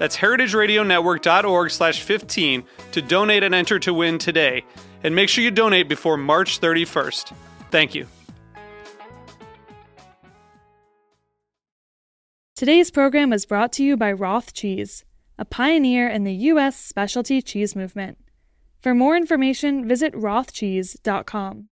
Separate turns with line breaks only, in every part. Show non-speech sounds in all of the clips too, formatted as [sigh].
That's heritageradionetwork.org slash 15 to donate and enter to win today. And make sure you donate before March 31st. Thank you.
Today's program is brought to you by Roth Cheese, a pioneer in the U.S. specialty cheese movement. For more information, visit rothcheese.com.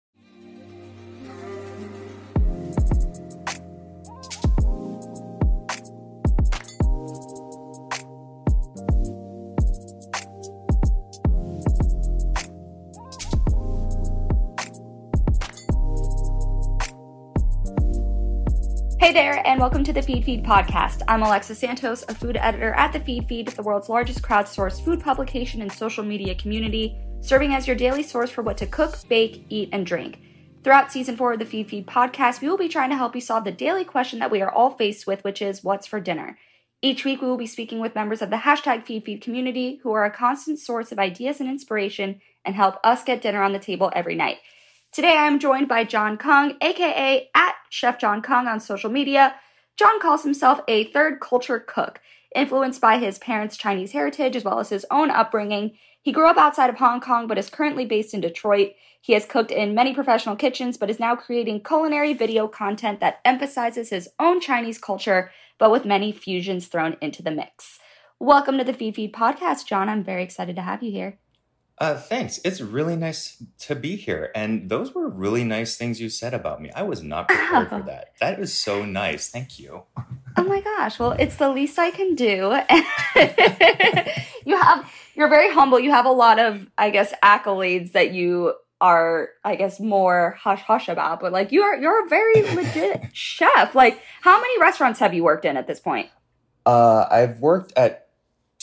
Hey there, and welcome to the Feedfeed podcast. I'm Alexa Santos, a food editor at the Feedfeed, the world's largest crowdsourced food publication and social media community, serving as your daily source for what to cook, bake, eat, and drink. Throughout season four of the Feedfeed podcast, we will be trying to help you solve the daily question that we are all faced with, which is what's for dinner? Each week, we will be speaking with members of the hashtag Feedfeed community who are a constant source of ideas and inspiration and help us get dinner on the table every night. Today I am joined by Jon Kung, aka at Chef Jon Kung on social media. Jon calls himself a third culture cook, influenced by his parents' Chinese heritage as well as his own upbringing. He grew up outside of Hong Kong but is currently based in Detroit. He has cooked in many professional kitchens but is now creating culinary video content that emphasizes his own Chinese culture but with many fusions thrown into the mix. Welcome to the Feedfeed podcast, Jon. I'm very excited to have you here.
Uh, thanks. It's really nice to be here. And those were really nice things you said about me. I was not [laughs] prepared for that. That is so nice. Thank you.
Oh my gosh. Well, it's the least I can do. [laughs] you have, you're very humble. You have a lot of, I guess, accolades that you are, I guess, more hush hush about. But like, you're, you're a very [laughs] legit chef. Like, how many restaurants have you worked in at this point?
Uh, I've worked at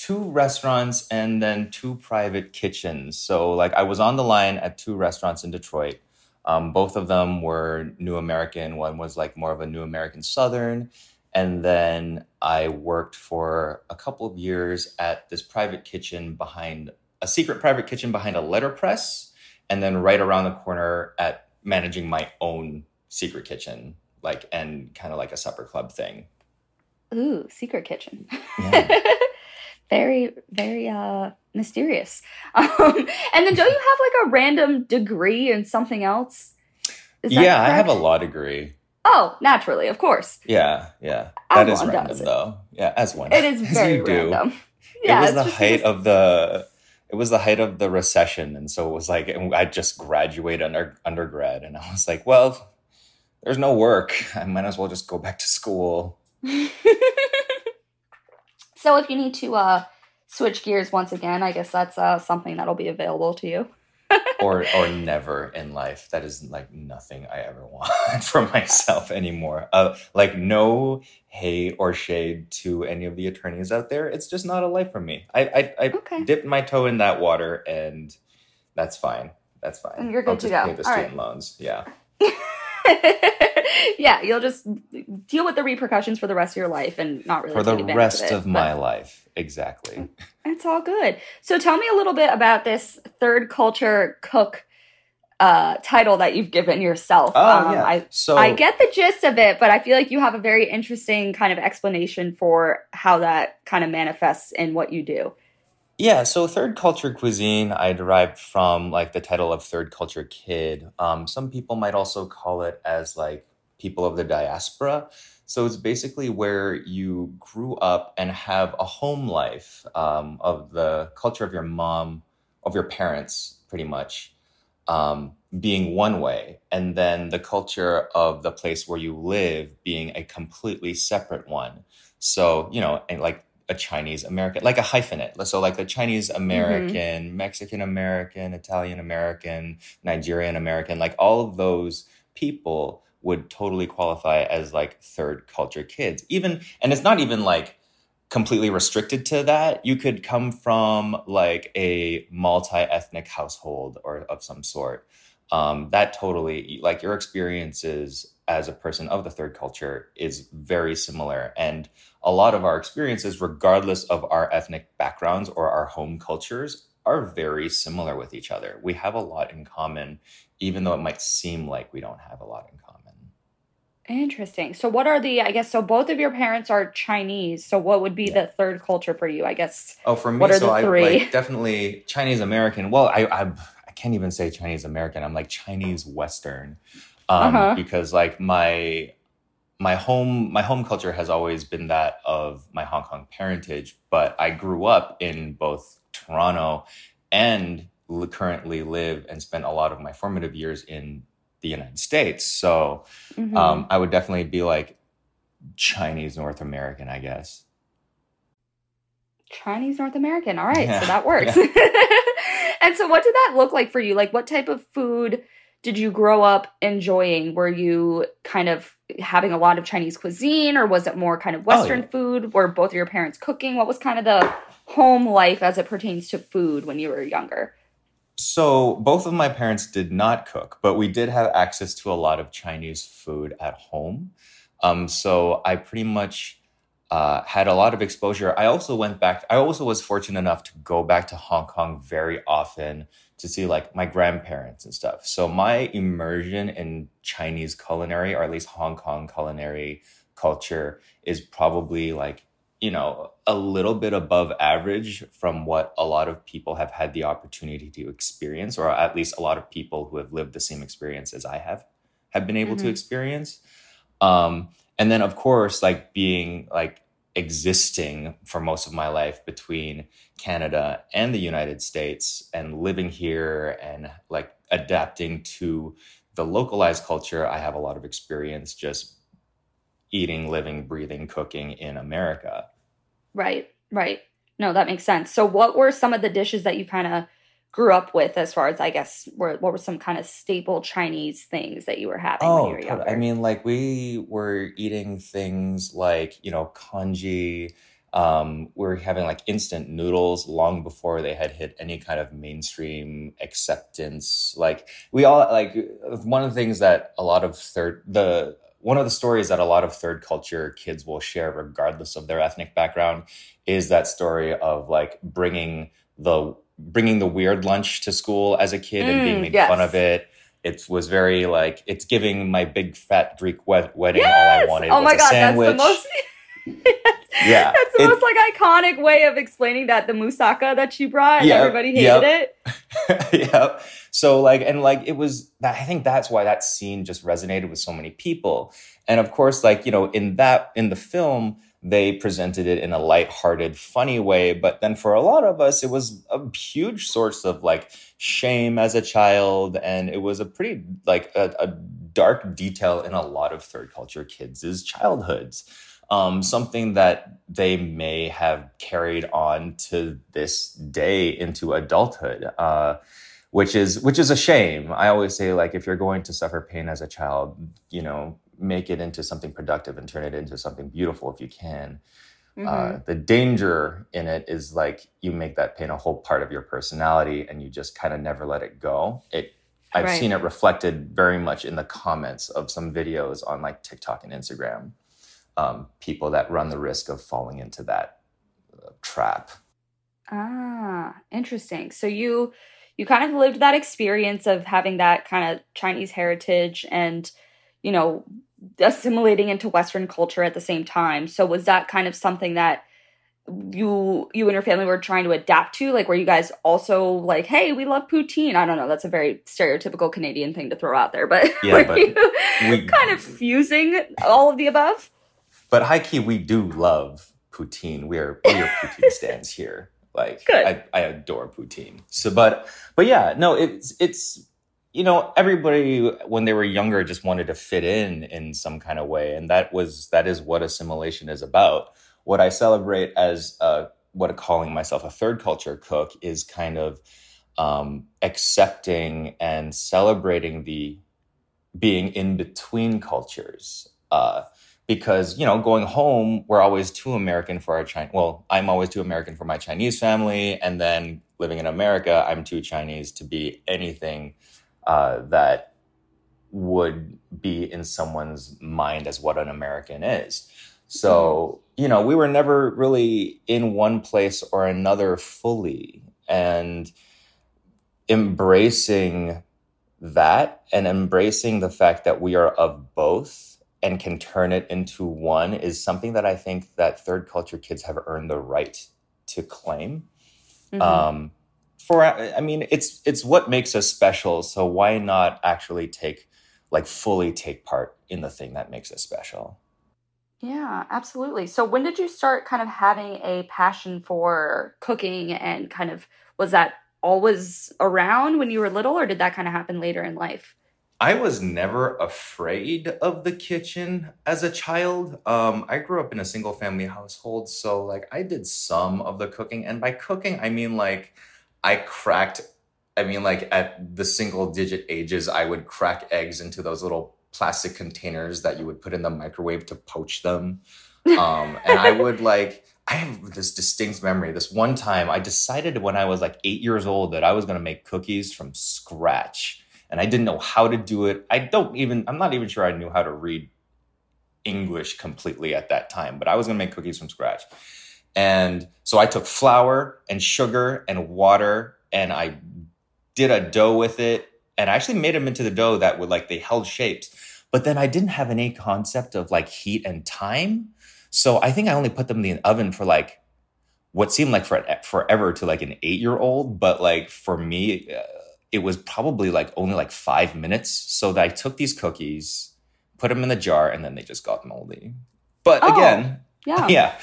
two restaurants and then two private kitchens. So like I was on the line at two restaurants in Detroit. Um, both of them were New American. One was like more of a New American Southern. And then I worked for a couple of years at this private kitchen behind a secret private kitchen behind a letterpress. And then right around the corner at managing my own secret kitchen, like, and kind of like a supper club thing.
Ooh, secret kitchen. Yeah. [laughs] very very uh mysterious. [laughs] Um, and then don't you have like a random degree in something else?
Yeah i have a law degree.
Oh naturally of course.
Yeah yeah. That is random though. Yeah as one.
It is [laughs] very random.
Yeah, it was the height of the it was the height of the recession and so it was like i just graduated under undergrad and i was like well there's no work. I might as well just go back to school [laughs]
so if you need to uh, switch gears once again, I guess that's uh, something that'll be available to you. [laughs]
or or never in life. That is like nothing I ever [laughs] want for myself anymore. Uh, like no hate or shade to any of the attorneys out there. It's just not a life for me. I I, I okay. dipped my toe in that water, and that's fine. That's fine.
And you're good
I'll
to
just
go.
Pay the
All
student
right.
loans. Yeah. [laughs] [laughs]
yeah, you'll just deal with the repercussions for the rest of your life and not really
for the rest
of,
it, of my life. Exactly.
It's all good. So tell me a little bit about this third culture cook uh, title that you've given yourself.
Oh, um, yeah.
I,
so
I get the gist of it, but I feel like you have a very interesting kind of explanation for how that kind of manifests in what you do.
Yeah, so third culture cuisine I derived from like the title of third culture kid. Um, some people might also call it as like people of the diaspora. So it's basically where you grew up and have a home life um, of the culture of your mom, of your parents, pretty much. um, being one way, and then the culture of the place where you live being a completely separate one. So, you know, and like a Chinese American, like a hyphenate. So, like a Chinese American, mm-hmm. Mexican American, Italian American, Nigerian American, like all of those people would totally qualify as like third culture kids. Even, and it's not even like, completely restricted to that. You could come from like a multi ethnic household or of some sort. Um, that totally, like your experiences as a person of the third culture, is very similar. And a lot of our experiences, regardless of our ethnic backgrounds or our home cultures, are very similar with each other. We have a lot in common, even though it might seem like we don't have a lot in common.
Interesting. So, what are the? I guess so. Both of your parents are Chinese. So, what would be yeah. the third culture for you? I guess.
Oh, for me, what are so the three? I like definitely Chinese American. Well, I, I I can't even say Chinese American. I'm like Chinese Western, um, uh-huh. because like my my home my home culture has always been that of my Hong Kong parentage, but I grew up in both Toronto and currently live and spent a lot of my formative years in the United States. So mm-hmm. um, I would definitely be like Chinese North American, I guess.
Chinese North American. All right, yeah. so that works. Yeah. [laughs] and so, what did that look like for you? Like, what type of food did you grow up enjoying? Were you kind of having a lot of Chinese cuisine, or was it more kind of Western oh, yeah. food? Were both of your parents cooking? What was kind of the home life as it pertains to food when you were younger?
So both of my parents did not cook, but we did have access to a lot of Chinese food at home. Um, so I pretty much uh, had a lot of exposure. I also went back. I also was fortunate enough to go back to Hong Kong very often to see like my grandparents and stuff. So my immersion in Chinese culinary, or at least Hong Kong culinary culture, is probably like you know, a little bit above average from what a lot of people have had the opportunity to experience, or at least a lot of people who have lived the same experience as I have have been able mm-hmm. to experience. Um, and then of course, like being like existing for most of my life between Canada and the United States and living here and like adapting to the localized culture, I have a lot of experience just eating, living, breathing, cooking in America.
Right, right. No, that makes sense. So, what were some of the dishes that you kind of grew up with, as far as I guess, were what were some kind of staple Chinese things that you were having oh, when you were?
I mean, like we were eating things like you know congee. Um, we were having like instant noodles long before they had hit any kind of mainstream acceptance. Like we all like one of the things that a lot of third the one of the stories that a lot of third culture kids will share regardless of their ethnic background is that story of like bringing the bringing the weird lunch to school as a kid mm, and being mm, made yes. fun of it it was very like it's giving my big fat greek wed- wedding yes! all i wanted oh my god sandwich. that's
the most [laughs] yeah that's the it, most like iconic way of explaining that the moussaka that she brought and yep, everybody hated yep.
it [laughs] yep so like and like it was that I think that's why that scene just resonated with so many people. And of course, like, you know, in that in the film, they presented it in a light-hearted, funny way. But then for a lot of us, it was a huge source of like shame as a child. And it was a pretty like a, a dark detail in a lot of third culture kids' childhoods. Um, something that they may have carried on to this day into adulthood. Uh, which is which is a shame. I always say like if you're going to suffer pain as a child, you know, make it into something productive and turn it into something beautiful if you can. Uh, mm-hmm. Uh, the danger in it is like you make that pain a whole part of your personality and you just kind of never let it go. It I've right. seen it reflected very much in the comments of some videos on like TikTok and Instagram. Um, people that run the risk of falling into that uh, trap.
Ah, interesting. So you you kind of lived that experience of having that kind of Chinese heritage and, you know, assimilating into Western culture at the same time. So was that kind of something that you you and your family were trying to adapt to? Like were you guys also like, hey, we love poutine? I don't know, that's a very stereotypical Canadian thing to throw out there, but [laughs] yeah, were but you we, kind of fusing all of the above?
But high key, we do love poutine. We are we are poutine [laughs] stands here. Like I, I adore poutine. So, but but yeah, no, it's it's you know, everybody when they were younger just wanted to fit in in some kind of way, and that was that is what assimilation is about. What I celebrate as uh, what calling myself a third culture cook is kind of um, accepting and celebrating the being in between cultures. Uh, because you know, going home, we're always too American for our Chinese. Well, I'm always too American for my Chinese family, and then living in America, I'm too Chinese to be anything uh, that would be in someone's mind as what an American is. So, mm-hmm. you know, we were never really in one place or another fully. And embracing that and embracing the fact that we are of both and can turn it into one is something that I think that third culture kids have earned the right to claim. Mm-hmm. Um, for I mean, it's it's what makes us special. So why not actually take like fully take part in the thing that makes us special?
Yeah, absolutely. So when did you start kind of having a passion for cooking and kind of was that always around when you were little or did that kind of happen later in life?
I was never afraid of the kitchen as a child. Um, I grew up in a single family household, so like I did some of the cooking, and by cooking I mean like I cracked. I mean, like at the single digit ages, I would crack eggs into those little plastic containers that you would put in the microwave to poach them. Um, and I would [laughs] like I have this distinct memory. This one time, I decided when I was like eight years old that I was going to make cookies from scratch. And I didn't know how to do it. I don't even, I'm not even sure I knew how to read English completely at that time, but I was going to make cookies from scratch. And so I took flour and sugar and water and I did a dough with it. And I actually made them into the dough that would like, they held shapes. But then I didn't have any concept of like heat and time. So I think I only put them in the oven for like what seemed like for forever to like an eight year old, but like for me, uh, it was probably like only like five minutes. So that I took these cookies, put them in the jar, and then they just got moldy. But oh, again, yeah, [laughs] yeah,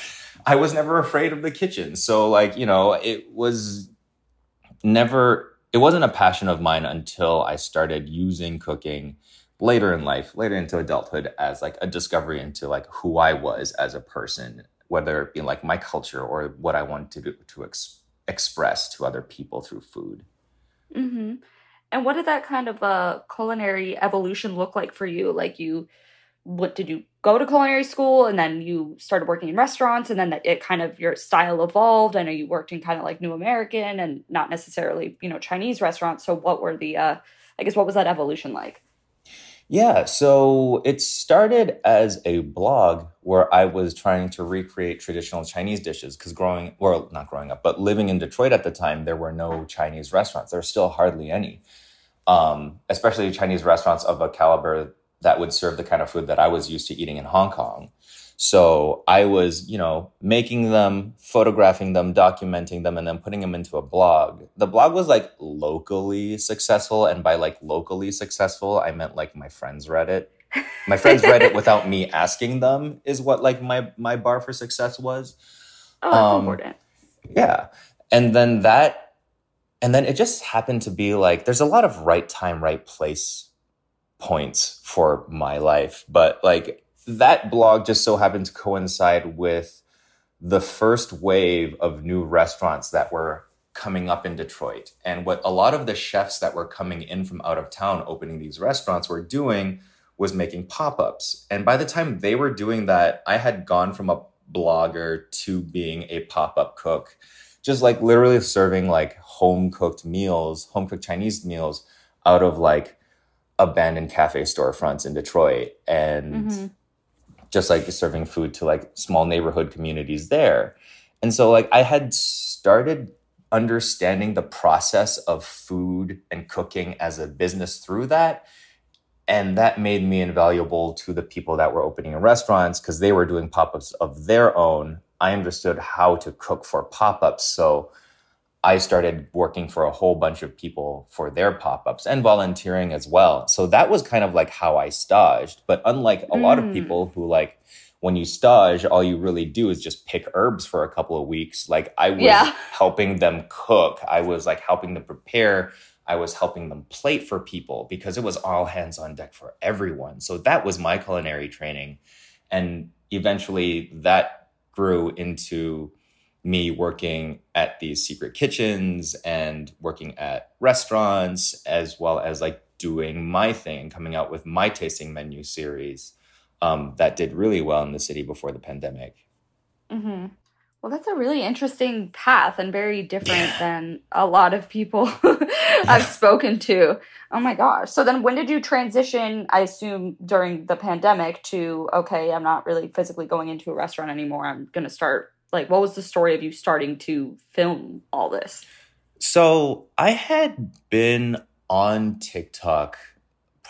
I was never afraid of the kitchen. So like you know, it was never. It wasn't a passion of mine until I started using cooking later in life, later into adulthood, as like a discovery into like who I was as a person, whether it be like my culture or what I wanted to do, to ex- express to other people through food.
Mm-hmm. And what did that kind of uh, culinary evolution look like for you? Like you, what did you go to culinary school and then you started working in restaurants and then it kind of your style evolved. I know you worked in kind of like New American and not necessarily you know Chinese restaurants. So what were the uh, I guess what was that evolution like?
Yeah, so it started as a blog where I was trying to recreate traditional Chinese dishes because growing, well, not growing up, but living in Detroit at the time, there were no Chinese restaurants. There were still hardly any, um, especially Chinese restaurants of a caliber that would serve the kind of food that I was used to eating in Hong Kong. So I was, you know, making them, photographing them, documenting them, and then putting them into a blog. The blog was like locally successful. And by like locally successful, I meant like my friends read it. My friends read it without me asking them, is what like my my bar for success was.
Oh, that's um, important.
Yeah. And then that and then it just happened to be like there's a lot of right time, right place points for my life. But like that blog just so happened to coincide with the first wave of new restaurants that were coming up in Detroit. And what a lot of the chefs that were coming in from out of town opening these restaurants were doing was making pop ups. And by the time they were doing that, I had gone from a blogger to being a pop up cook, just like literally serving like home cooked meals, home cooked Chinese meals out of like abandoned cafe storefronts in Detroit. And mm-hmm just like serving food to like small neighborhood communities there. And so like I had started understanding the process of food and cooking as a business through that. And that made me invaluable to the people that were opening restaurants because they were doing pop ups of their own. I understood how to cook for pop ups. So I started working for a whole bunch of people for their pop ups and volunteering as well. So that was kind of like how I staged. But unlike a mm. lot of mm. people who like, when you stage, all you really do is just pick herbs for a couple of weeks. Like I was yeah. helping them cook. I was like helping them prepare I was helping them plate for people because it was all hands on deck for everyone. So that was my culinary training. And eventually that grew into me working at these secret kitchens and working at restaurants, as well as like doing my thing, and coming out with my tasting menu series um, that did really well in the city before the pandemic.
Mm-hmm. Well, that's a really interesting path and very different than a lot of people [laughs] [laughs] I've spoken to. Oh my gosh. So then when did you transition, I assume during the pandemic, to okay, I'm not really physically going into a restaurant anymore. I'm going to start like what was the story of you starting to film all this?
So, I had been on TikTok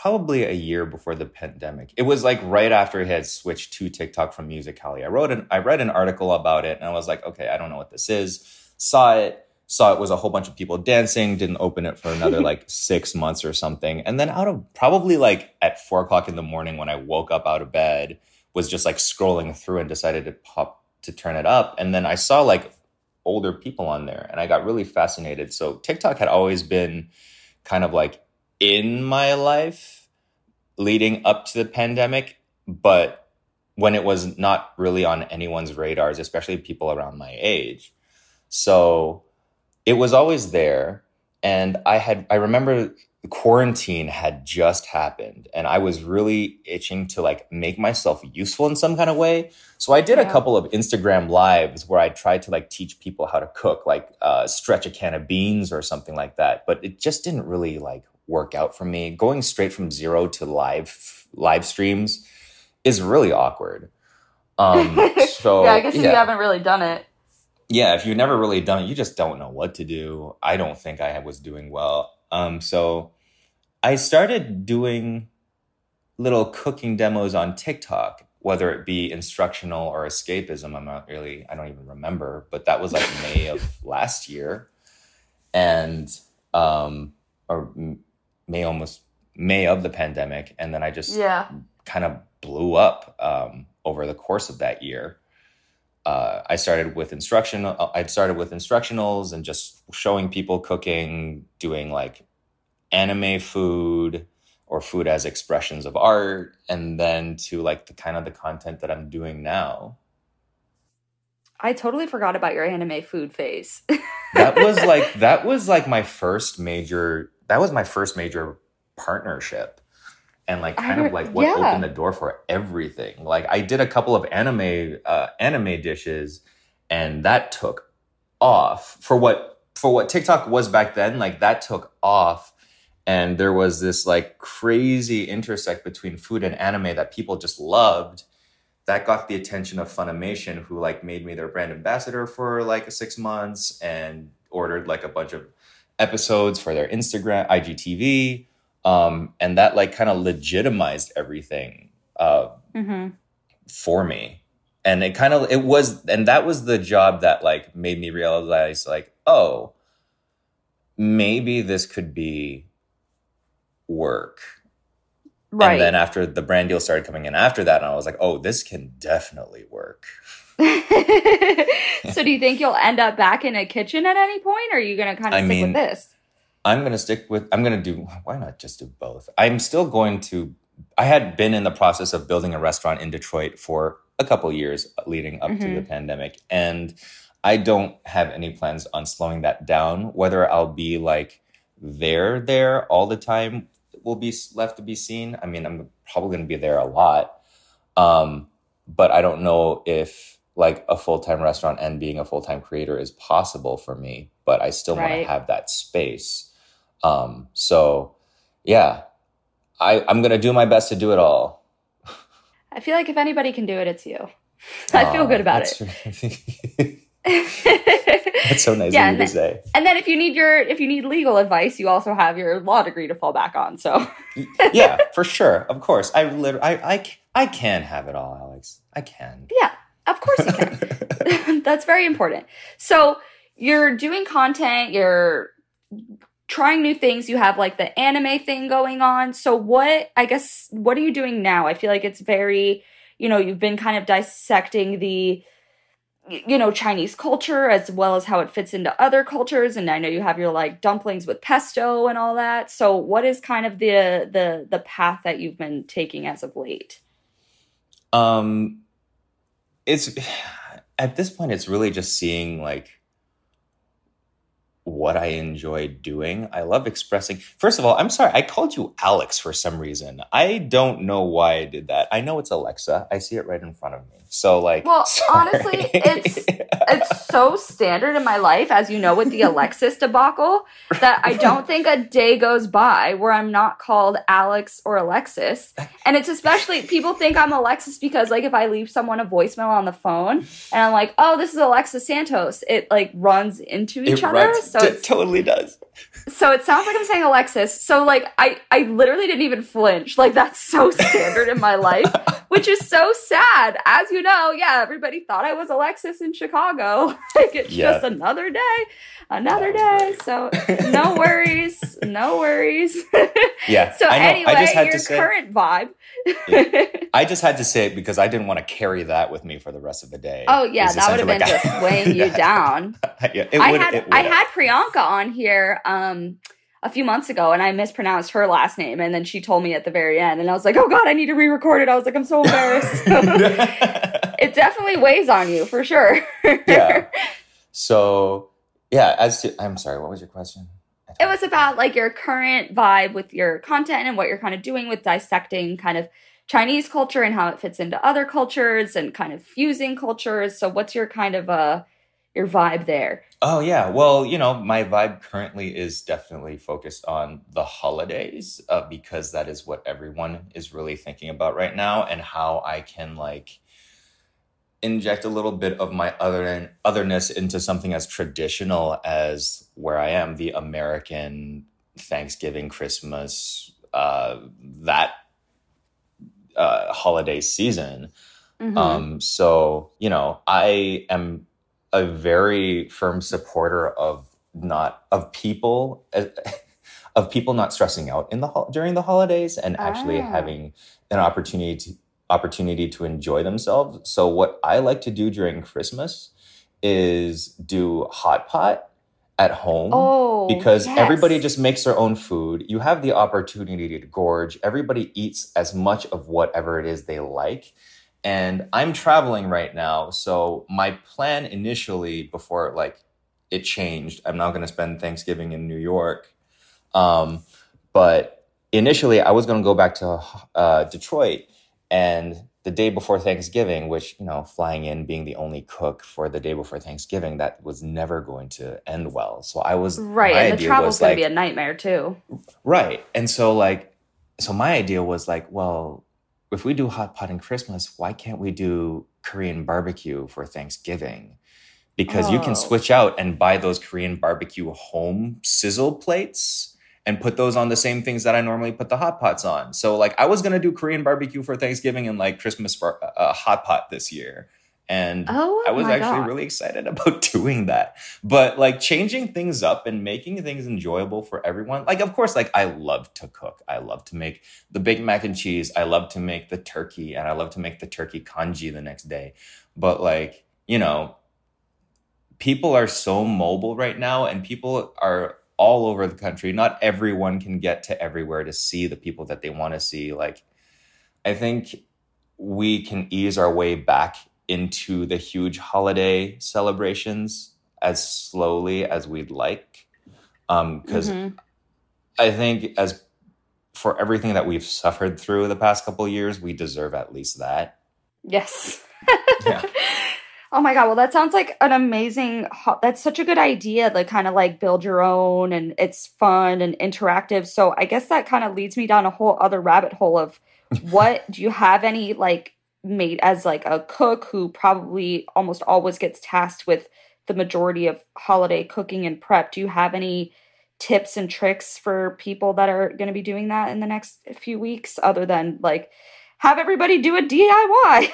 probably a year before the pandemic. It was like right after I had switched to TikTok from Musical.ly. I wrote an I read an article about it and I was like, okay, I don't know what this is. Saw it, saw it was a whole bunch of people dancing, didn't open it for another [laughs] like six months or something. And then out of probably like at four o'clock in the morning when I woke up out of bed, was just like scrolling through and decided to pop to turn it up. And then I saw like older people on there and I got really fascinated. So TikTok had always been kind of like in my life leading up to the pandemic, but when it was not really on anyone's radars, especially people around my age. So it was always there. And I had, I remember quarantine had just happened and I was really itching to like make myself useful in some kind of way. So I did yeah. a couple of Instagram lives where I tried to like teach people how to cook, like uh, stretch a can of beans or something like that. But it just didn't really like work out for me. Going straight from zero to live live streams is really awkward. Um, [laughs] so
yeah, I guess yeah. you haven't really done it.
Yeah, if you've never really done it, you just don't know what to do. I don't think I was doing well. Um, so I started doing little cooking demos on TikTok, whether it be instructional or escapism. I'm not really, I don't even remember, but that was like [laughs] May of last year. And, um, or May almost May of the pandemic, and then I just
yeah.
kind of blew up um, over the course of that year. Uh, I started with instruction. Uh, I started with instructionals and just showing people cooking, doing like anime food or food as expressions of art, and then to like the kind of the content that I'm doing now.
I totally forgot about your anime food phase. [laughs]
that was like that was like my first major that was my first major partnership and like kind of like what yeah. opened the door for everything. Like I did a couple of anime uh, anime dishes, and that took off for what for what TikTok was back then. Like that took off, and there was this like crazy intersect between food and anime that people just loved. That got the attention of Funimation, who like made me their brand ambassador for like six months and ordered like a bunch of episodes for their Instagram, IGTV, um, and that like kind of legitimized everything uh, mm-hmm. for me. And it kind of it was, and that was the job that like made me realize like, oh, maybe this could be work. Right. And then after the brand deal started coming in after that, and I was like, oh, this can definitely work. [laughs]
so do you think you'll end up back in a kitchen at any point or are you going to kind of stick mean, with this
i'm going to stick with i'm going to do why not just do both i'm still going to i had been in the process of building a restaurant in detroit for a couple years leading up mm-hmm. to the mm-hmm. pandemic and i don't have any plans on slowing that down whether i'll be like there there all the time will be left to be seen i mean i'm probably going to be there a lot um, but i don't know if like a full-time restaurant and being a full-time creator is possible for me but i still right. want to have that space um, so yeah I, i'm gonna do my best to do it all.
I feel like if anybody can do it it's you. [laughs] I feel good about it. [laughs]
that's so nice yeah, of you to say.
and then if you need your if you need legal advice you also have your law degree to fall back on so.
Yeah for sure of course. I literally I, I i can have it all alex. I can.
Yeah of course you can. [laughs] That's very important. So you're doing content, you're trying new things. You have like the anime thing going on. So what, I guess, what are you doing now? I feel like it's very, you know, you've been kind of dissecting the you know Chinese culture as well as how it fits into other cultures and I know you have your like dumplings with pesto and all that. So what is kind of the the the path that you've been taking as of late?
Um it's [sighs] at this point it's really just seeing like what I enjoy doing. I love expressing. First of all, I'm sorry, I called you Alex for some reason. I don't know why I did that. I know it's Alexa. I see it right in front of me. So like
Well, [laughs]
sorry.
honestly, it's it's so standard in my life, as you know, with the Alexis debacle, that I don't think a day goes by where I'm not called Alex or Alexis. And it's especially people think I'm Alexis because like if I leave someone a voicemail on the phone and I'm like, oh, this is Alexis Santos, it like runs into each
it
other.
runs-
so it
totally does.
so it sounds like I'm saying Alexis. So like I I literally didn't even flinch. Like that's so standard in my life, which is so sad. As you know, yeah, everybody thought I was Alexis in Chicago. [laughs] like it's
Yeah.
just another day, another day.
was
So [laughs] no worries, no worries. [laughs]
Yeah.
so
I know.
anyway,
I just had
your
to say
current vibe.
I just had to say it because I didn't want to carry that with me for the rest of the day.
oh yeah, that would have been just weighing you down.
yeah, it
I had
it
I had Priyanka on here um a few months ago and I mispronounced her last name and then she told me at the very end and I was like, "Oh god, I need to re-record it." I was like, "I'm so embarrassed." [laughs] [laughs] it definitely weighs on you for sure.
yeah. [laughs] So yeah, as to I'm sorry, what was your question?
It was about like your current vibe with your content and what you're kind of doing with dissecting kind of Chinese culture and how it fits into other cultures and kind of fusing cultures. So what's your kind of uh your vibe there?
Oh yeah, well, you know, my vibe currently is definitely focused on the holidays uh, because that is what everyone is really thinking about right now, and how I can like inject a little bit of my other otherness into something as traditional as where I am, the American Thanksgiving, Christmas, uh, that uh, holiday season.
Mhm.
Um, so, you know, I am a very firm supporter of not of people [laughs] of people not stressing out in the hol- during the holidays and actually
Ah.
having an opportunity to opportunity to enjoy themselves. So what I like to do during Christmas is do hot pot at home
oh,
because
yes.
everybody just makes their own food. You have the opportunity to gorge. Everybody eats as much of whatever it is they like. And I'm traveling right now, so my plan initially before like it changed, I'm not going to spend Thanksgiving in New York. Um, but initially, I was going to go back to uh, Detroit, and the day before Thanksgiving, which you know, flying in, being the only cook for the day before Thanksgiving, that was never going to end well. So I was
right, and the travel's
was
gonna
like,
be a nightmare too.
Right. And so like so my idea was like, well, if we do hot pot in Christmas, why can't we do Korean barbecue for Thanksgiving? Because you
Oh.
can switch out and buy those Korean barbecue home sizzle plates and put those on the same things that I normally put the hot pots on. So like I was to do Korean barbecue for Thanksgiving and like Christmas for a uh, hot pot this year. And
Oh,
I was actually
God.
really excited [laughs] about doing that. But like changing things up and making things enjoyable for everyone. Like, of course, like I love to cook. I love to make the big mac and cheese. I love to make the turkey and I love to make the turkey congee the next day. But like, you know, people are so mobile right now and people are all over the country. Not everyone can get to everywhere to see the people that they want to see. Like, I think we can ease our way back into the huge holiday celebrations as slowly as we'd like. Because
Mhm.
I think, as for everything that we've suffered through the past couple of years, we deserve at least that.
Yes. [laughs]
Yeah.
Oh my god, well that sounds like an amazing ho- that's such a good idea to kind of like build your own and it's fun and interactive. So I guess that kind of leads me down a whole other rabbit hole of [laughs] what do you have any like made as like a cook who probably almost always gets tasked with the majority of holiday cooking and prep. Do you have any tips and tricks for people that are going to be doing that in the next few weeks other than like have everybody do a DIY?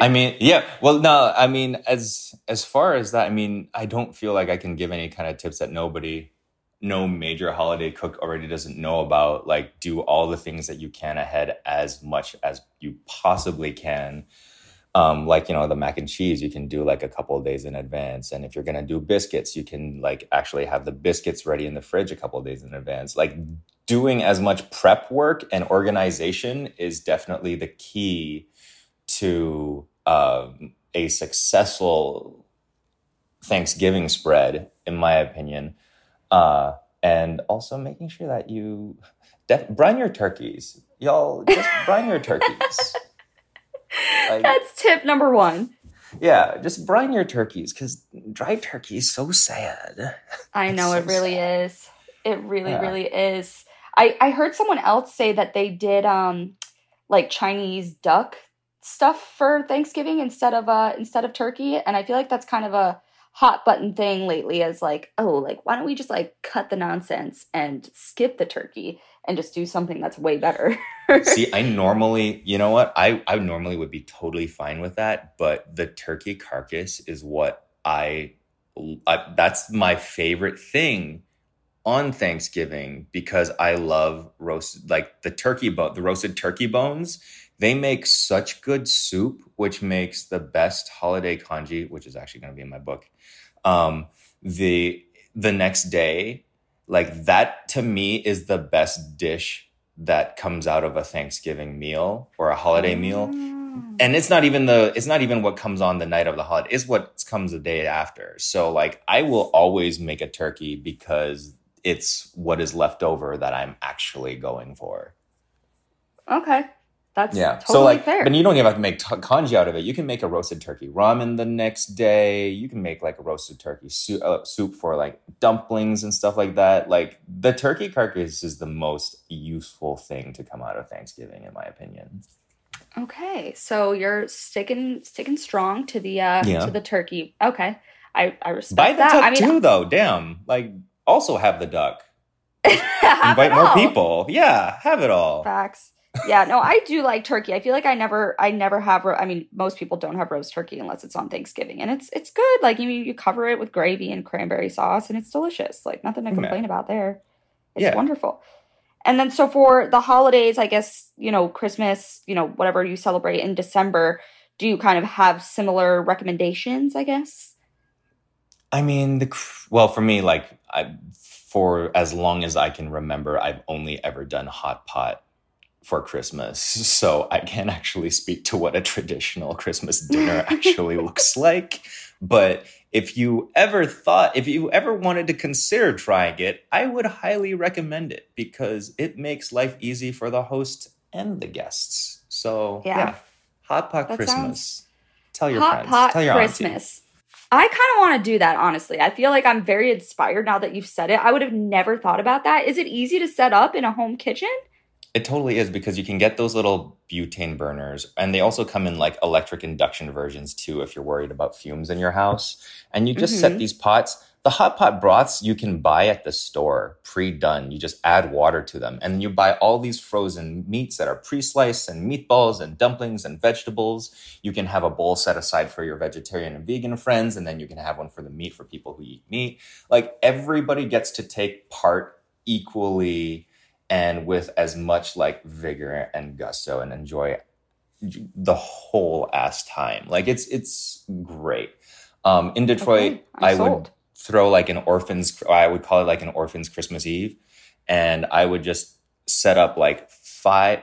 I [laughs] mean, yeah. Well, no, I mean, as as far as that, I mean, I don't feel like I can give any kind of tips that nobody, no major holiday cook already doesn't know about. Like, do all the things that you can ahead as much as you possibly can. Um, like you know the mac and cheese, you can do like a couple of days in advance, and if you're gonna do biscuits, you can like actually have the biscuits ready in the fridge a couple of days in advance. Like doing as much prep work and organization is definitely the key to um, a successful Thanksgiving spread, in my opinion. Uh, and also making sure that you def- brine your turkeys. Y'all just [laughs] brine your turkeys.
Like, That's tip number one.
Yeah, just brine your turkeys because dry turkey is so sad.
I know so it really sad. is. It really, yeah. really is. I I heard someone else say that they did um like Chinese duck stuff for Thanksgiving instead of uh instead of turkey, and I feel like that's kind of a hot button thing lately as like, oh, like why don't we just like cut the nonsense and skip the turkey and just do something that's way better. [laughs]
See, I normally, you know what? I I normally would be totally fine with that, but the turkey carcass is what I, I that's my favorite thing on Thanksgiving because I love roast like the turkey bone, the roasted turkey bones. They make such good soup, which makes the best holiday congee, which is actually going to be in my book. Um, the the next day, like that to me is the best dish that comes out of a Thanksgiving meal or a holiday mm. meal. And it's not even the it's not even what comes on the night of the holiday. It's what comes the day after. So like I will always make a turkey because it's what is left over that I'm actually going for.
Okay. That's
yeah.
Totally so
like,
fair.
but you don't even have to make t- congee out of it. You can make a roasted turkey ramen the next day. You can make like a roasted turkey soup, uh, soup for like dumplings and stuff like that. Like the turkey carcass is the most useful thing to come out of Thanksgiving, in my opinion.
Okay, so you're sticking sticking strong to the uh yeah. to the turkey. Okay, I I respect Buy the that.
duck
I mean,
too, though. Damn, like also have the duck. [laughs] Invite more people. Yeah, have it all.
Facts yeah, no, I do like turkey. I feel like I never, I never have. I mean, most people don't have roast turkey unless it's on Thanksgiving, and it's it's good. Like you you cover it with gravy and cranberry sauce, and it's delicious. Like nothing to complain about there. It's yeah. wonderful. And then so for the holidays, I guess you know Christmas, you know whatever you celebrate in December. Do you kind of have similar recommendations? I guess.
I mean, the well for me, like I for as long as I can remember, I've only ever done hot pot for Christmas. So I can't actually speak to what a traditional Christmas dinner actually looks [laughs] like. But if you ever thought, if you ever wanted to consider trying it, I would highly recommend it because it makes life easy for the host and the guests. So yeah, yeah. hot pot that Christmas. Tell your
hot
friends.
Pot
Tell your
Christmas. Auntie. I kind of want to do that, honestly. I feel like I'm very inspired now that you've said it. I would have never thought about that. Is it easy to set up in a home kitchen?
It totally is because you can get those little butane burners and they also come in like electric induction versions too if you're worried about fumes in your house. And you just mm-hmm. set these pots. The hot pot broths you can buy at the store pre-done. You just add water to them and you buy all these frozen meats that are pre-sliced and meatballs and dumplings and vegetables. You can have a bowl set aside for your vegetarian and vegan friends and then you can have one for the meat for people who eat meat. Like everybody gets to take part equally and with as much like vigor and gusto and enjoy the whole ass time. Like it's it's great. Um, in Detroit, okay, I sold. would throw like an orphans. I would call it like an orphans Christmas Eve, and I would just set up like five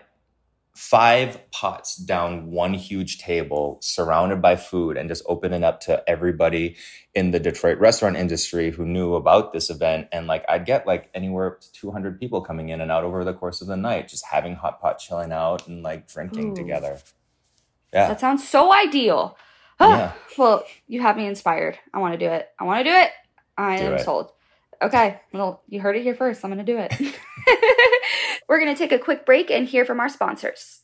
five pots down one huge table surrounded by food and just opening up to everybody in the Detroit restaurant industry who knew about this event. And like, I'd get like anywhere up to 200 people coming in and out over the course of the night, just having hot pot chilling out and like drinking Ooh. together.
Yeah. That sounds so ideal. Oh, yeah. [gasps] Well, you have me inspired. I want to do it. I want to do it. I do am it. sold. Okay. Well, you heard it here first. I'm going to do it. [laughs] We're going to take a quick break and hear from our sponsors.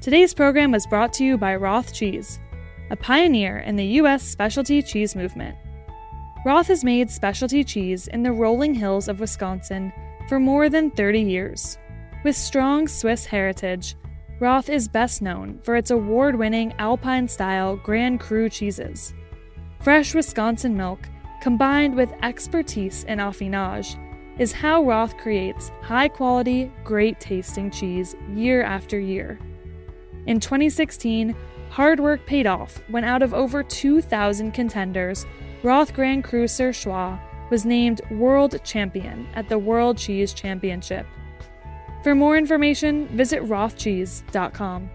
Today's program was brought to you by Roth Cheese, a pioneer in the U.S. specialty cheese movement. Roth has made specialty cheese in the rolling hills of Wisconsin for more than 30 years. With strong Swiss heritage, Roth is best known for its award winning Alpine style Grand Cru cheeses. Fresh Wisconsin milk, combined with expertise in affinage, is how Roth creates high quality, great tasting cheese year after year. In 2016, hard work paid off when out of over 2,000 contenders, Roth Grand Cru Surchoix was named world champion at the World Cheese Championship. For more information, visit rothcheese.com.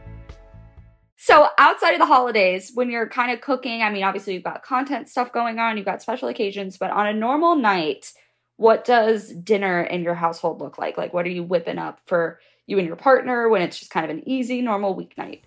So, outside of the holidays, when you're kind of cooking, I mean, obviously you've got content stuff going on, you've got special occasions, but on a normal night, what does dinner in your household look like? Like, what are you whipping up for you and your partner when it's just kind of an easy, normal weeknight?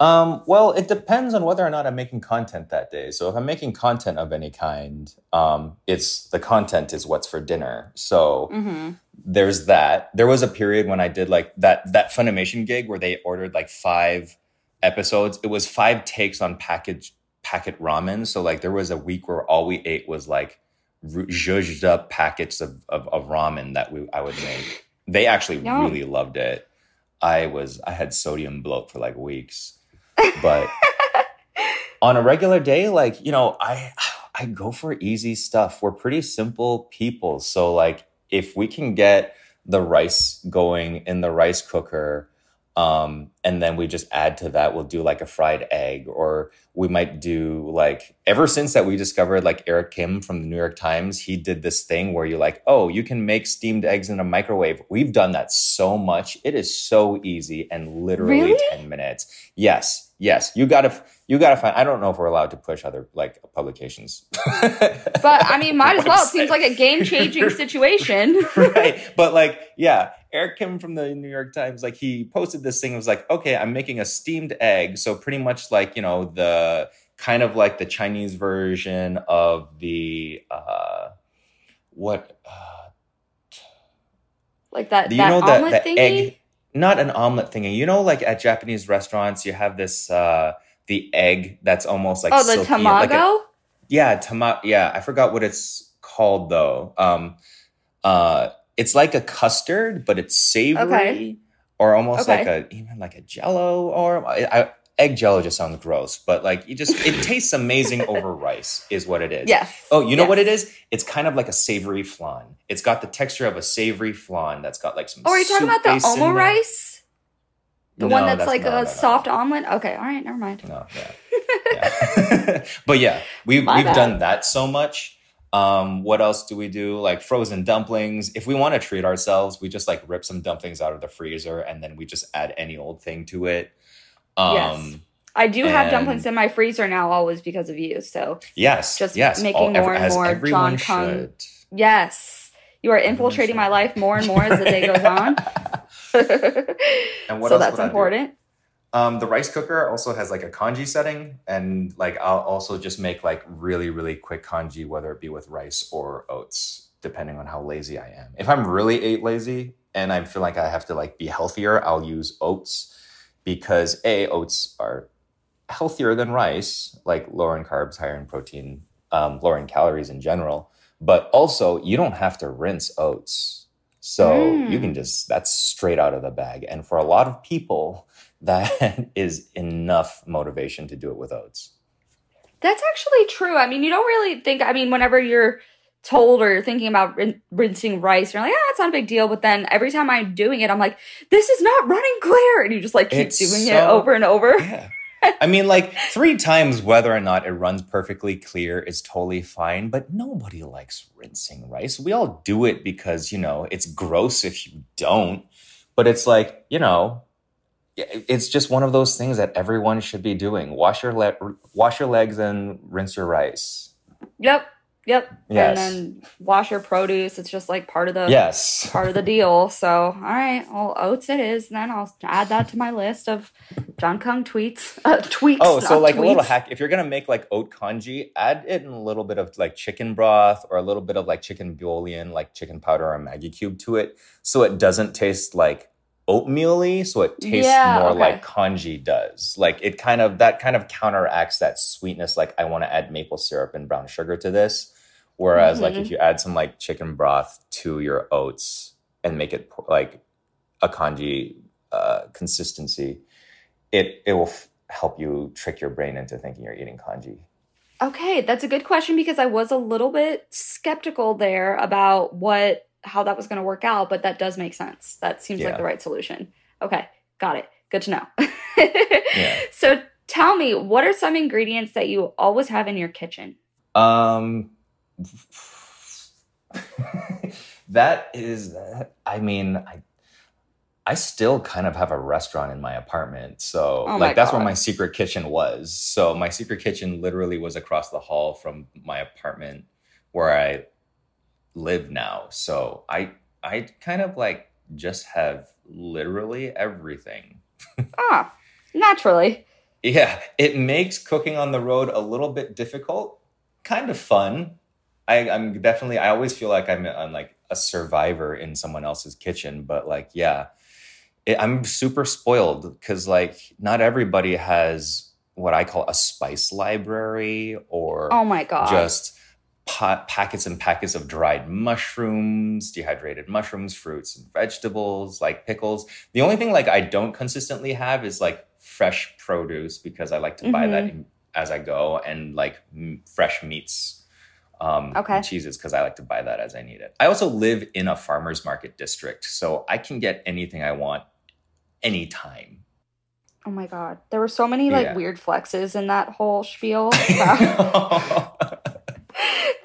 Um, well, it depends on whether or not I'm making content that day. So if I'm making content of any kind, um, it's the content is what's for dinner. So
Mm-hmm.
there's that. There was a period when I did like that that Funimation gig where they ordered like five episodes. It was five takes on package packet ramen. So like there was a week where all we ate was like zhuzhed up packets of, of, of ramen that we I would make. They actually really loved it. I was I had sodium bloat for like weeks. But [laughs] on a regular day, like, you know, I I go for easy stuff. We're pretty simple people. So like if we can get the rice going in the rice cooker, um, and then we just add to that, we'll do like a fried egg, or we might do like ever since that we discovered like Eric Kim from the New York Times, he did this thing where you're like, oh, you can make steamed eggs in a microwave. We've done that so much. It is so easy and literally
Really?
10 minutes. Yes, yes. You gotta you gotta find I don't know if we're allowed to push other like publications. [laughs]
But I mean, might as well. It seems like a game changing [laughs] situation. [laughs]
right. But like, yeah, Eric Kim from the New York Times, like he posted this thing. It was like, okay, I'm making a steamed egg. So pretty much like, you know, the kind of like the Chinese version of the uh what uh
Like that,
you
that
know the,
omelet
the
thingy?
egg not an omelet thingy. You know, like at Japanese restaurants, you have this uh the egg that's almost like
oh, the
silky, like a-
tamago?
yeah, tama- yeah, I forgot what it's called though. Um uh it's like a custard, but it's savory
Okay.
or almost
Okay.
like a even like a jello or I, I, egg jello just sounds gross, but like you just it tastes amazing [laughs] over rice is what it is.
yes.
Oh, you know what it is? It's kind of like a savory flan. It's got the texture of a savory flan that's got like some
Oh, are you talking about the omo rice? The
No,
one that's, like
no,
a
no, no.
soft omelet? Okay, all right, never mind.
No, yeah. [laughs] yeah. [laughs] but yeah, we
My
we've
bad.
done that so much. Um, what else do we do? Like frozen dumplings. If we want to treat ourselves, we just like rip some dumplings out of the freezer and then we just add any old thing to it. Um
Yes. I do have dumplings in my freezer now, always because of you. So,
yes.
Just
yes.
making more and more Jon Kung
should.
yes, you are infiltrating my life more and more as the day goes [laughs] on. [laughs]
And what
so
else
that's
would I do?
important.
Um, the rice cooker also has like a congee setting, and like I'll also just make like really really quick congee, whether it be with rice or oats, depending on how lazy I am. If I'm really eight lazy and I feel like I have to like be healthier, I'll use oats because a oats are healthier than rice, like lower in carbs, higher in protein, um, lower in calories in general. But also, you don't have to rinse oats. So you
Mm.
can just, that's straight out of the bag. And for a lot of people, [laughs] that is enough motivation to do it with oats.
That's actually true. I mean, you don't really think, I mean, whenever you're told or you're thinking about rin- rinsing rice, you're like, ah, it's not a big deal. But then every time I'm doing it, I'm like, this is not running clear. And you just like keep
It's
doing it over and over.
Yeah. I mean, like three times whether or not it runs perfectly clear is totally fine, but nobody likes rinsing rice. We all do it because, you know, it's gross if you don't. But it's like, you know, it's just one of those things that everyone should be doing. Wash your le- wash your legs and rinse your rice.
Yep. Yep.
Yes.
And then wash your produce. It's just like part of the
Yes.
part of the deal. So, all right, well, oats it is. Then I'll add that to my list of Jon Kung tweets. [laughs] Uh, tweets.
Oh, so
not
like a little hack. If you're gonna make like oat congee, add it in a little bit of like chicken broth or a little bit of like chicken bouillon, like chicken powder or Maggi cube to it, so it doesn't taste like oatmeal-y, so it tastes
Yeah,
more
okay.
like congee does. Like it kind of that kind of counteracts that sweetness. Like I want to add maple syrup and brown sugar to this, whereas like
Mhm.
if you add some like chicken broth to your oats and make it like a congee uh, consistency, it it will f- help you trick your brain into thinking you're eating congee.
Okay, that's a good question because I was a little bit skeptical there about what how that was going to work out, but that does make sense. That seems like the right solution. Okay, got it. good to know.
Yeah. [laughs]
So tell me, what are some ingredients that you always have in your kitchen?
Um, [laughs] that is, I mean, I, I still kind of have a restaurant in my apartment. So,
Oh my
like, that's where my secret kitchen was. So, my secret kitchen literally was across the hall from my apartment where I live now. So, I, I kind of like just have literally everything. [laughs]
Ah, naturally.
Yeah, it makes cooking on the road a little bit difficult, kind of fun. I, I'm definitely, I always feel like I'm, I'm like a survivor in someone else's kitchen, but like, yeah, it, I'm super spoiled because like not everybody has what I call a spice library or
Oh my god.
just pa- packets and packets of dried mushrooms, dehydrated mushrooms, fruits and vegetables, like pickles. The only thing like I don't consistently have is like fresh produce because I like to buy that in, as I go and like m- fresh meats. Um,
Okay.
and cheeses because I like to buy that as I need it. I also live in a farmer's market district, so I can get anything I want anytime.
oh my god. There were so many like
Yeah.
weird flexes in that whole spiel. [laughs] [laughs]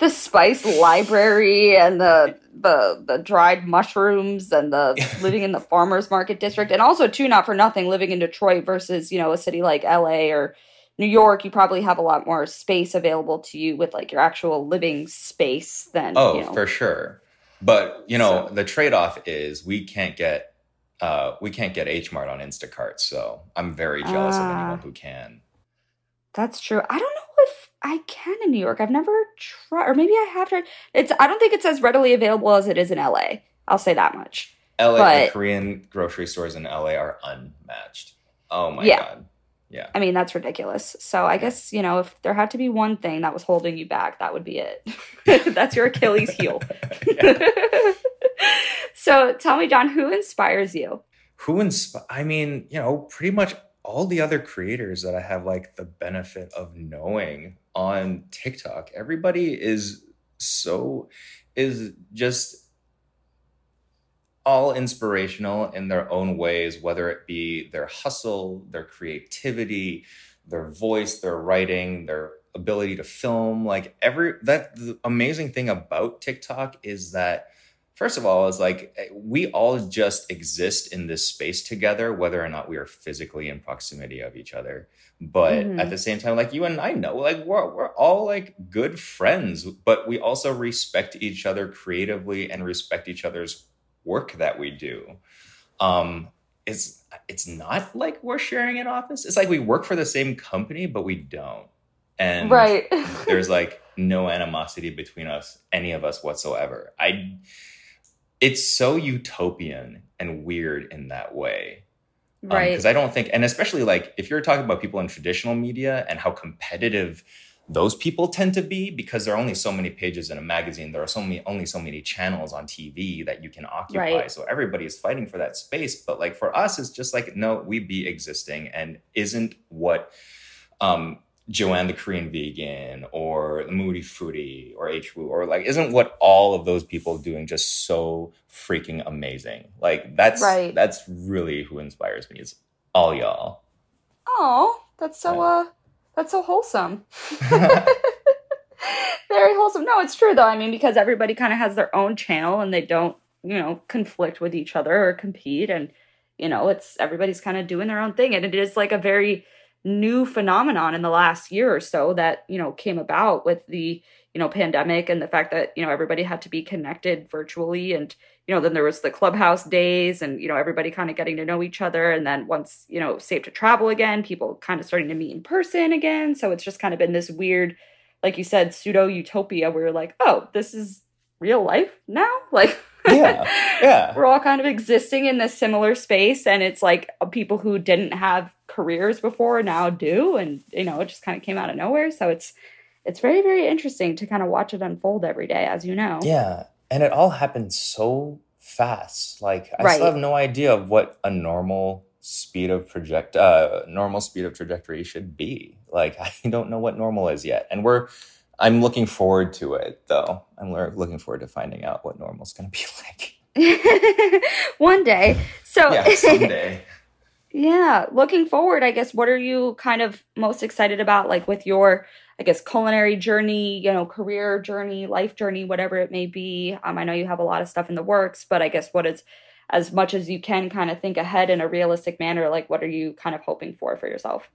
the spice library and the the the dried mushrooms and the [laughs] living in the farmers market district and also too not for nothing living in Detroit versus you know a city like LA or New York you probably have a lot more space available to you with like your actual living space than
Oh,
you know.
for sure. But you know,
So-
the trade-off is we can't get uh we can't get H Mart on Instacart. So I'm very jealous of
Ah.
anyone who can.
That's true. I don't know if I can in New York. I've never tried, or maybe I have tried. It's. I don't think it's as readily available as it is in LA. I'll say that much.
LA the Korean grocery stores in LA are unmatched. Oh my
Yeah.
god. Yeah.
I mean, that's ridiculous. So I guess you know, if there had to be one thing that was holding you back, that would be it. [laughs] [laughs] that's your Achilles heel. [laughs] so tell me, Jon, who inspires you?
Who insp I mean, you know, pretty much all the other creators that I have like the benefit of knowing on TikTok. Everybody is so is just all inspirational in their own ways, whether it be their hustle, their creativity, their voice, their writing, their ability to film. Like every that the amazing thing about TikTok is that first of all is like we all just exist in this space together whether or not we are physically in proximity of each other. But
Mhm.
at the same time like you and i know like we're, we're all like good friends but we also respect each other creatively and respect each other's work that we do. Um it's it's not like we're sharing an office. It's like we work for the same company but we don't. And
right.
there's [laughs] like no animosity between us any of us whatsoever. I it's so utopian and weird in that way
right.
because i don't think and especially like if you're talking about people in traditional media and how competitive those people tend to be because there are only so many pages in a magazine there are so many only so many channels on tv that you can occupy
Right.
so everybody is fighting for that space but like for us it's just like no we be existing and isn't what um Joanne the Korean vegan or the Moody Foodie or H Woo or like isn't what all of those people doing just so freaking amazing. Like that's
Right.
that's really who inspires me is all y'all.
Oh, that's so
Yeah.
uh that's so wholesome. [laughs] [laughs] Very wholesome. No, it's true though. I mean, because everybody kind of has their own channel and they don't, you know, conflict with each other or compete and you know, it's everybody's kind of doing their own thing and it is like a very new phenomenon in the last year or so that, you know, came about with the, you know, pandemic and the fact that, you know, everybody had to be connected virtually and you know, then there was the clubhouse days and, you know, everybody kind of getting to know each other. And then once, you know, safe to travel again, people kind of starting to meet in person again. So it's just kind of been this weird, like you said, pseudo utopia where you're like, oh, this is real life now? [laughs] Like,
Yeah, [laughs] yeah.
we're all kind of existing in this similar space. And it's like uh, people who didn't have careers before now do. And, you know, it just kind of came out of nowhere. So it's, it's very, very interesting to kind of watch it unfold every day, as you know.
Yeah. And it all happened so fast. Like I
Right.
still have no idea of what a normal speed of project uh normal speed of trajectory should be. Like [laughs] I don't know what normal is yet. And we're I'm looking forward to it though. I'm looking forward to finding out what normal's going to be [laughs] like. [laughs]
One day. So
Yeah, [laughs] someday.
Yeah, looking forward, I guess, what are you kind of most excited about, like with your, I guess, culinary journey, you know, career journey, life journey, whatever it may be? Um, I know you have a lot of stuff in the works, but I guess what is, as much as you can, kind of think ahead in a realistic manner, like what are you kind of hoping for for yourself?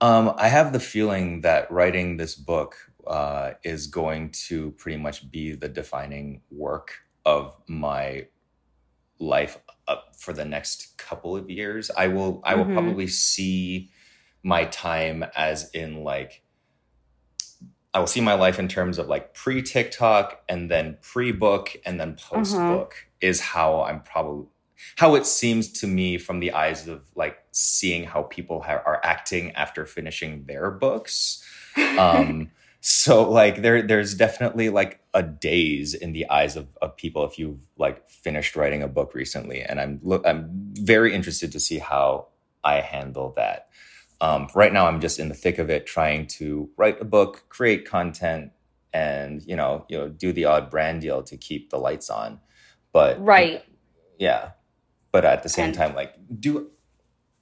Um, I have the feeling that writing this book uh, is going to pretty much be the defining work of my life up for the next couple of years. I will I will mm-hmm. probably see my time as in like I will see my life in terms of like pre TikTok and then pre book and then post book uh-huh. is how I'm probably how it seems to me from the eyes of like seeing how people ha- are acting after finishing their books. [laughs] Um, so like there there's definitely like a daze in the eyes of, of people if you've like finished writing a book recently and i'm look i'm very interested to see how i handle that. Um, right now i'm just in the thick of it trying to write a book create content and you know you know do the odd brand deal to keep the lights on. But
right.
Yeah. But at the same and, time like do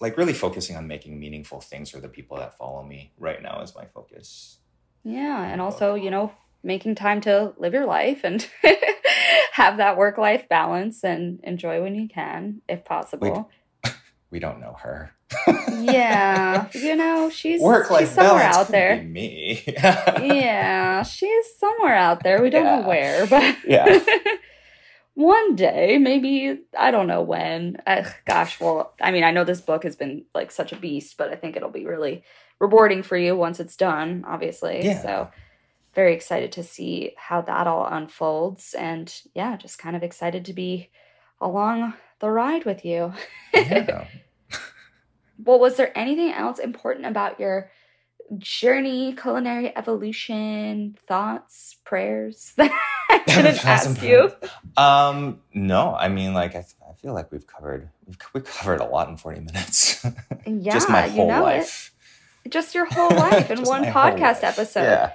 like really focusing on making meaningful things for the people that follow me right now is my focus
yeah, and also, you know, making time to live your life and [laughs] have that work life balance and enjoy when you can, if possible.
We, [laughs] we don't know her.
yeah, [laughs] you know, she's work life somewhere out there.
Me.
yeah, she's somewhere out there. We don't yeah. know where, but
yeah.
one day, maybe I don't know when. Uh, gosh, well, I mean, I know this book has been like such a beast, but I think it'll be really rewarding for you once it's done, obviously. Yeah. So very excited to see how that all unfolds. And yeah, just kind of excited to be along the ride with you. Yeah. [laughs] [laughs] well, was there anything else important about your journey, culinary evolution, thoughts, prayers [laughs] that I didn't ask you?
Um, no, I mean, like, I, I feel like we've covered, we've, we've covered a lot in 40 minutes.
yeah, Just my whole you know life. It just your whole life in [laughs] one podcast episode.
Yeah.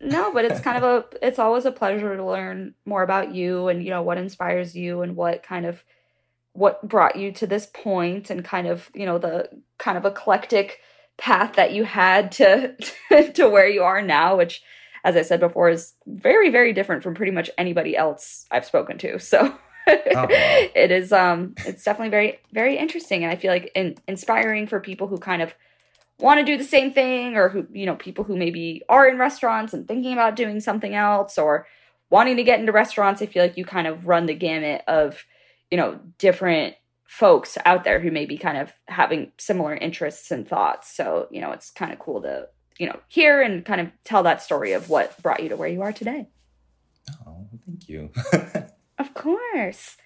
No, but it's kind of a it's always a pleasure to learn more about you and you know what inspires you and what kind of what brought you to this point and kind of, you know, the kind of eclectic path that you had to [laughs] to where you are now, which as I said before is very very different from pretty much anybody else I've spoken to. So oh. [laughs] it is um it's definitely very very interesting and I feel like in, inspiring for people who kind of want to do the same thing or who you know people who maybe are in restaurants and thinking about doing something else or wanting to get into restaurants i feel like you kind of run the gamut of you know different folks out there who may be kind of having similar interests and thoughts. So you know it's kind of cool to you know hear and kind of tell that story of what brought you to where you are today.
Oh thank you. [laughs]
Of course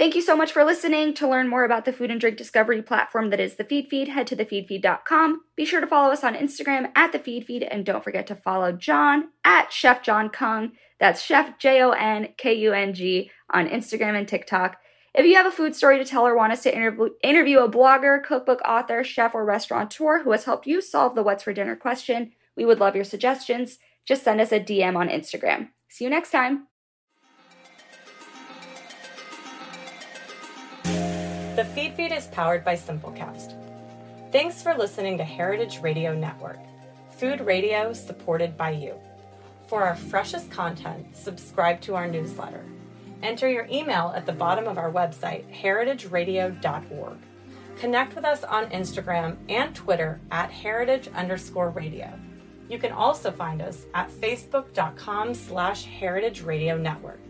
Thank you so much for listening. To learn more about the food and drink discovery platform that is the Feedfeed, head to thefeedfeed.com. Be sure to follow us on Instagram at the Feedfeed, and don't forget to follow Jon at Chef Jon Kung. That's Chef J O N K U N G on Instagram and TikTok. If you have a food story to tell or want us to interview, interview a blogger, cookbook author, chef, or restaurateur who has helped you solve the what's for dinner question, we would love your suggestions. Just send us a DM on Instagram. See you next time.
Feed is powered by Simplecast. Thanks for listening to Heritage Radio Network, food radio supported by you. For our freshest content, subscribe to our newsletter. Enter your email at the bottom of our website, heritageradio.org. Connect with us on Instagram and Twitter at heritage underscore radio. You can also find us at facebook.com slash heritage radio network.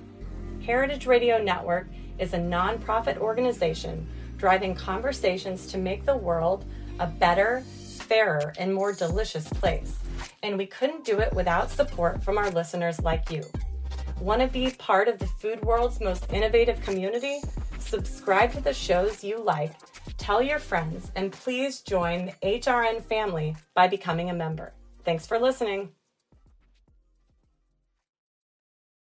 Heritage Radio Network is a nonprofit organization driving conversations to make the world a better, fairer, and more delicious place. And we couldn't do it without support from our listeners like you. Want to be part of the food world's most innovative community? Subscribe to the shows you like, tell your friends, and please join the HRN family by becoming a member. Thanks for listening.